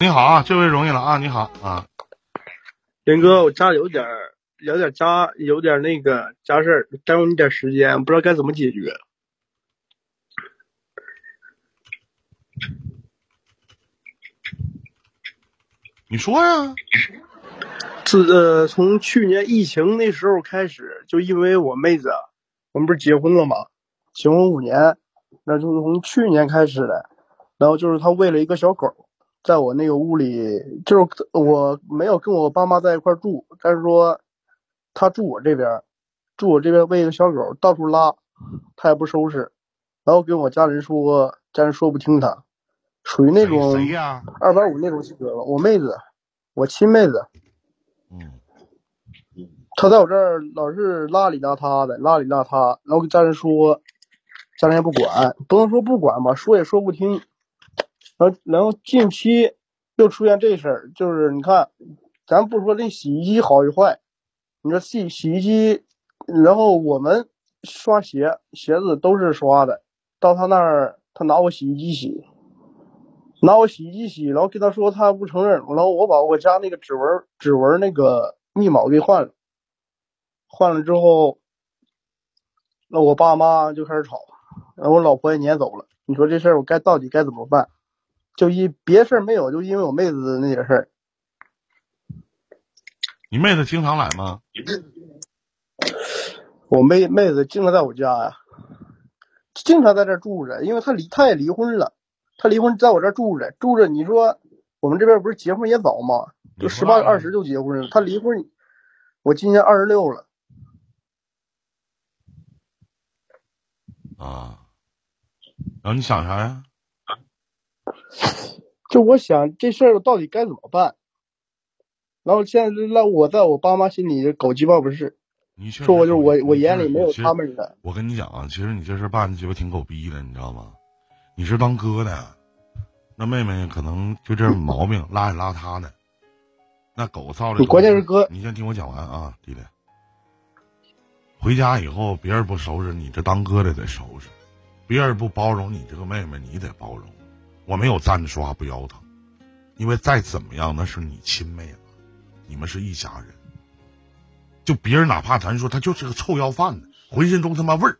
你好啊，这回容易了啊，你好啊，林哥，我家有点儿有点儿家有点儿那个家事儿，耽误你点儿时间，不知道该怎么解决。你说呀，自呃从去年疫情那时候开始，就因为我妹子，我们不是结婚了吗？结婚五年，那就是从去年开始的。然后就是她喂了一个小狗，在我那个屋里，就是我没有跟我爸妈在一块住，但是说他住我这边，住我这边喂个小狗，到处拉，他也不收拾，然后跟我家人说，家人说不听他，属于那种？二百五那种性格了。我妹子，我亲妹子，嗯，他在我这儿老是邋里邋遢的，邋里邋遢，然后跟家人说，家人也不管，不能说不管吧，说也说不听。然后，然后近期又出现这事儿，就是你看，咱不说这洗衣机好与坏，你说洗洗衣机，然后我们刷鞋，鞋子都是刷的，到他那儿，他拿我洗衣机洗，拿我洗衣机洗，然后跟他说他不承认，然后我把我家那个指纹指纹那个密码给换了，换了之后，那我爸妈就开始吵，然后我老婆也撵走了。你说这事儿我该到底该怎么办？就一别事儿没有，就因为我妹子那点事儿。你妹子经常来吗？我妹妹子经常在我家呀，经常在这儿住着，因为她离她也离婚了，她离婚在我这儿住着，住着你说我们这边不是结婚也早吗？就十八二十就结婚了，她离婚，我今年二十六了。啊，然后你想啥呀？就我想这事儿到底该怎么办？然后现在让我在我爸妈心里狗鸡巴不是，你说我就是我我眼里没有他们的。我跟你讲啊，其实你这事办的鸡巴挺狗逼的，你知道吗？你是当哥的，那妹妹可能就这毛病，邋里邋遢的。那狗造的，你关键是哥你先听我讲完啊，弟弟。回家以后，别人不收拾，你这当哥的得收拾；别人不包容你这个妹妹，你得包容。我没有站着说话不腰疼，因为再怎么样那是你亲妹子，你们是一家人。就别人哪怕咱说他就是个臭要饭的，浑身中他妈味儿，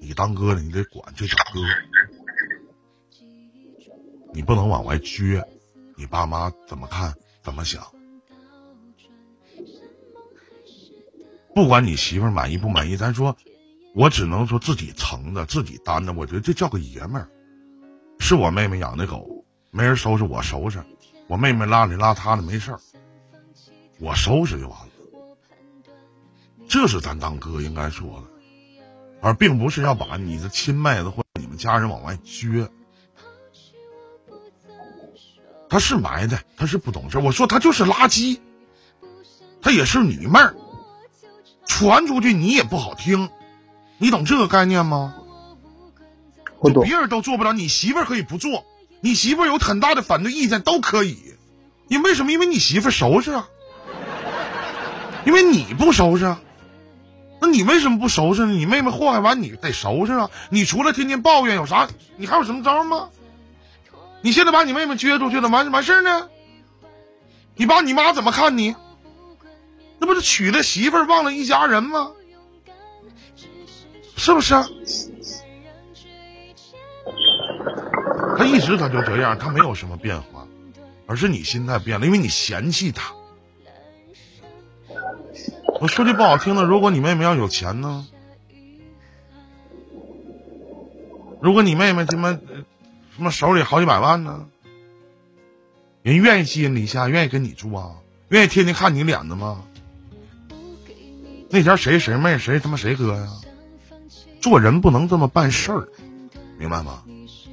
你当哥的你得管这叫哥，你不能往外撅，你爸妈怎么看怎么想。不管你媳妇儿满意不满意，咱说，我只能说自己承着，自己担着。我觉得这叫个爷们儿。是我妹妹养的狗，没人收拾我收拾。我妹妹邋里邋遢的没事儿，我收拾就完了。这是咱当哥应该说的，而并不是要把你的亲妹子或者你们家人往外撅。他是埋汰，他是不懂事。我说他就是垃圾，他也是你妹儿，传出去你也不好听，你懂这个概念吗？别人都做不了，你媳妇儿可以不做，你媳妇儿有很大的反对意见都可以。因为什么？因为你媳妇儿收拾啊，因为你不收拾啊。那你为什么不收拾呢？你妹妹祸害完，你得收拾啊！你除了天天抱怨，有啥？你还有什么招吗？你现在把你妹妹撅出去了，完完事儿呢？你爸你妈怎么看你？那不是娶了媳妇忘了一家人吗？是不是？他一直他就这样，他没有什么变化，而是你心态变了，因为你嫌弃他。我说句不好听的，如果你妹妹要有钱呢？如果你妹妹他妈什么手里好几百万呢？人愿意吸引你下，愿意跟你住啊？愿意天天看你脸的吗？那天谁谁妹谁他妈谁哥呀？做人不能这么办事儿，明白吗？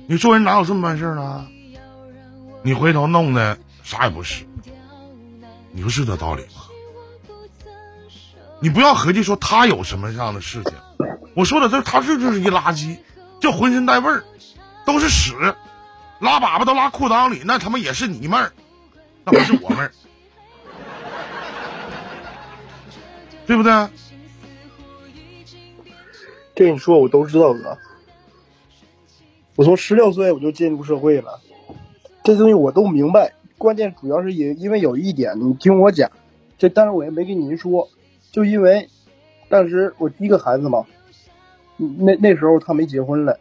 你做人哪有这么办事儿呢？你回头弄的啥也不是，你说是这道理吗？你不要合计说他有什么样的事情，我说的这他这就是一垃圾，就浑身带味儿，都是屎，拉粑粑都拉裤裆里，那他妈也是你妹儿，那不是我妹儿，对不对？这你说我都知道哥。我从十六岁我就进入社会了，这东西我都明白，关键主要是因因为有一点，你听我讲，这但是我也没跟您说，就因为当时我第一个孩子嘛，那那时候他没结婚嘞，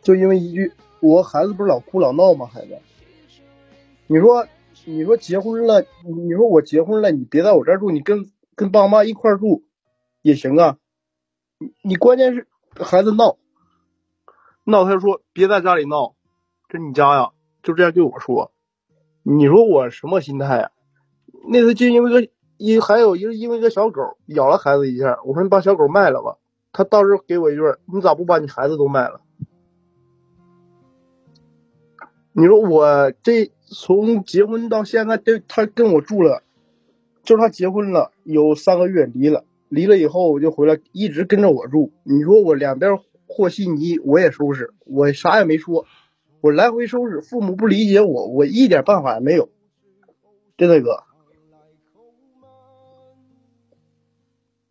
就因为一句，我孩子不是老哭老闹吗？孩子，你说你说结婚了，你说我结婚了，你别在我这儿住，你跟跟爸妈一块儿住也行啊，你关键是孩子闹，闹他就说别在家里闹，这你家呀。就这样对我说，你说我什么心态啊？那次就因为个一，还有一个因为个小狗咬了孩子一下，我说你把小狗卖了吧。他到时候给我一句，你咋不把你孩子都卖了？你说我这从结婚到现在，这他跟我住了，就是他结婚了有三个月离了，离了以后我就回来，一直跟着我住。你说我两边和稀泥，我也收拾，我啥也没说。我来回收拾，父母不理解我，我一点办法也没有。真的哥，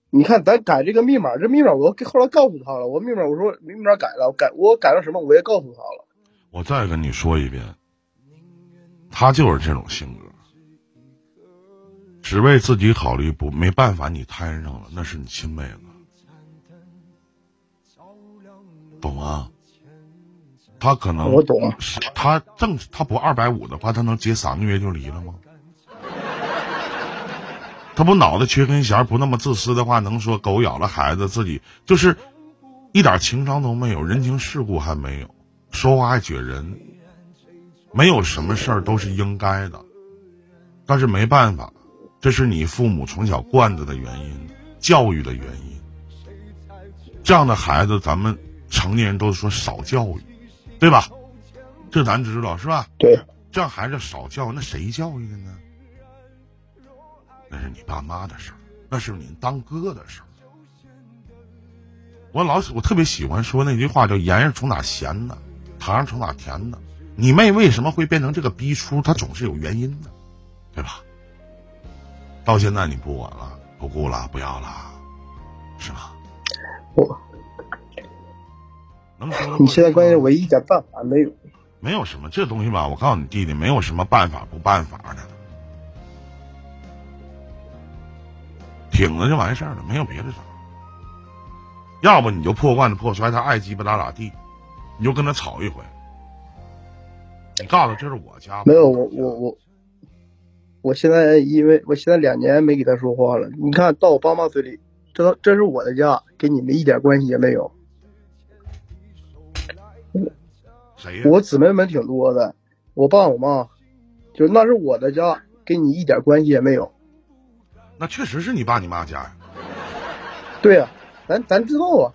你看咱改这个密码，这密码我后来告诉他了，我密码我说密码改了，改我改了什么我也告诉他了。我再跟你说一遍，他就是这种性格，只为自己考虑，不没办法，你摊上了，那是你亲妹子，懂吗？他可能我懂，他正他不二百五的话，他能结三个月就离了吗？他不脑袋缺根弦，不那么自私的话，能说狗咬了孩子自己就是一点情商都没有，人情世故还没有，说话还撅人，没有什么事儿都是应该的，但是没办法，这是你父母从小惯着的原因，教育的原因。这样的孩子，咱们成年人都说少教育。对吧？这咱知道是吧？对，这样孩子少教，那谁教育的呢？那是你爸妈的事儿，那是你当哥的事儿。我老我特别喜欢说那句话，叫“盐是从哪咸的，糖是从哪甜的”。你妹为什么会变成这个逼出？她总是有原因的，对吧？到现在你不管了，不顾了，不要了，是吧？我。你现在关键我一点办法没有，没有什么这东西吧？我告诉你弟弟，没有什么办法不办法的，挺着就完事儿了，没有别的招。要不你就破罐子破摔，他爱鸡巴咋咋地，你就跟他吵一回。你告诉他这是我家，没有我我我，我现在因为我现在两年没给他说话了。你看到我爸妈嘴里，这这是我的家，跟你们一点关系也没有。我姊妹们挺多的，我爸我妈，就那是我的家，跟你一点关系也没有。那确实是你爸你妈家呀。对呀，咱咱知道啊。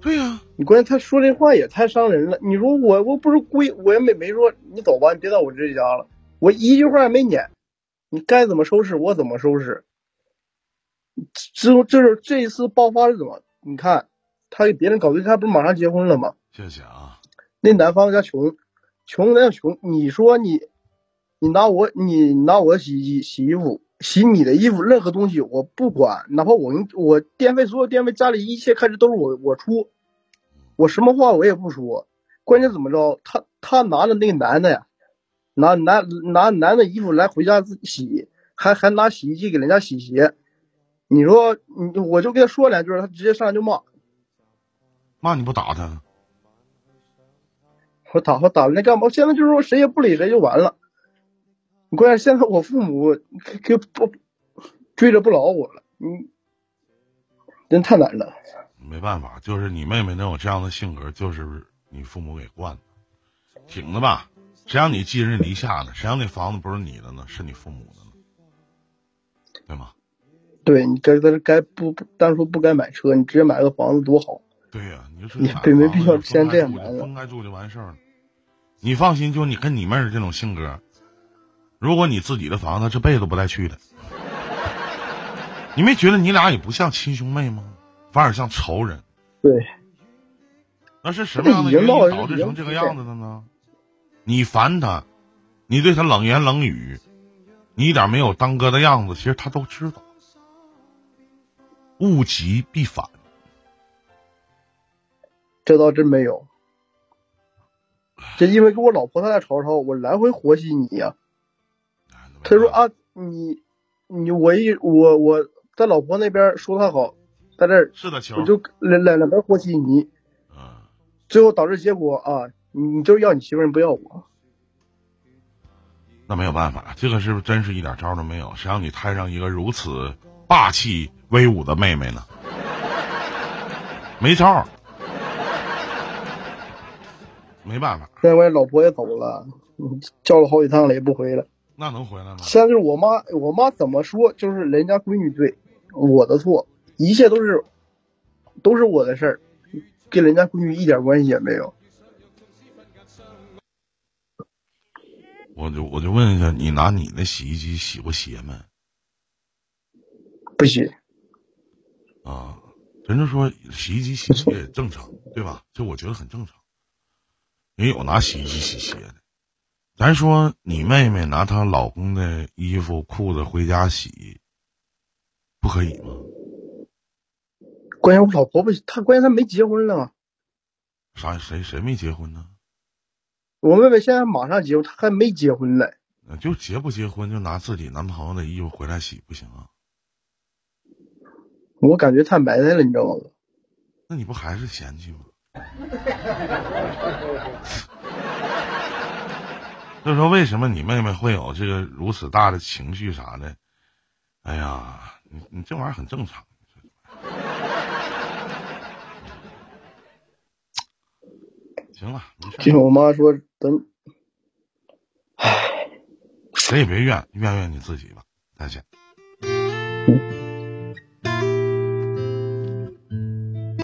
对呀，你关键他说这话也太伤人了。你说我我不是故意，我也没没说你走吧，你别到我这家了，我一句话也没撵，你该怎么收拾我怎么收拾。这这是这一次爆发是怎么？你看。他给别人搞对象，不是马上结婚了吗？谢谢啊。那男方家穷，穷那样穷。你说你，你拿我，你拿我洗衣机洗衣服，洗你的衣服，任何东西我不管，哪怕我我电费所有电费家里一切开支都是我我出，我什么话我也不说。关键怎么着？他他拿着那个男的呀，拿拿拿男的衣服来回家自己洗，还还拿洗衣机给人家洗鞋。你说你我就跟他说两句，他直接上来就骂。骂你不打他？我打我打了那干嘛？现在就是说谁也不理谁就完了。你关键现在我父母给不追着不饶我了，你真太难了。没办法，就是你妹妹能有这样的性格，就是你父母给惯的。挺的吧，谁让你寄人篱下呢？谁让那房子不是你的呢？是你父母的呢？对吗？对你该该该不不，单说不该买车，你直接买个房子多好。对呀，你就是你没必要先这样分开住就完事儿了。你放心，就你跟你妹儿这种性格，如果你自己的房子，这辈子不带去的。你没觉得你俩也不像亲兄妹吗？反而像仇人。对。那是什么样的原因导致成这个样子的呢？你烦他，你对他冷言冷语，你一点没有当哥的样子，其实他都知道。物极必反。这倒真没有，就因为跟我老婆他俩吵吵，我来回和稀泥呀、他说啊，你你我一我我在老婆那边说他好，在这儿是的，球我，就两两两边和稀泥，嗯，最后导致结果啊，你你就是要你媳妇儿，你不要我。那没有办法，这个是不是真是一点招都没有？谁让你摊上一个如此霸气威武的妹妹呢？没招儿，没办法，现在我老婆也走了，嗯叫了好几趟了也不回来。那能回来吗？现在就是我妈，我妈怎么说就是人家闺女对，我的错，一切都是都是我的事儿，跟人家闺女一点关系也没有。我就我就问一下，你拿你的洗衣机洗过鞋没？不洗，啊，人家说洗衣机洗鞋正常，对吧？这我觉得很正常。也有拿洗衣机洗鞋的。咱说你妹妹拿她老公的衣服裤子回家洗，不可以吗？关键我老婆不，她关键她没结婚呢。啥谁谁没结婚呢？我妹妹现在马上结婚，她还没结婚呢。呃就结不结婚就拿自己男朋友的衣服回来洗不行啊？我感觉太埋汰了，你知道吗？那你不还是嫌弃吗？就说为什么你妹妹会有这个如此大的情绪啥的？哎呀，你你这玩意儿很正常。行了，没事我妈说，等谁也别怨，怨怨你自己吧。再见。嗯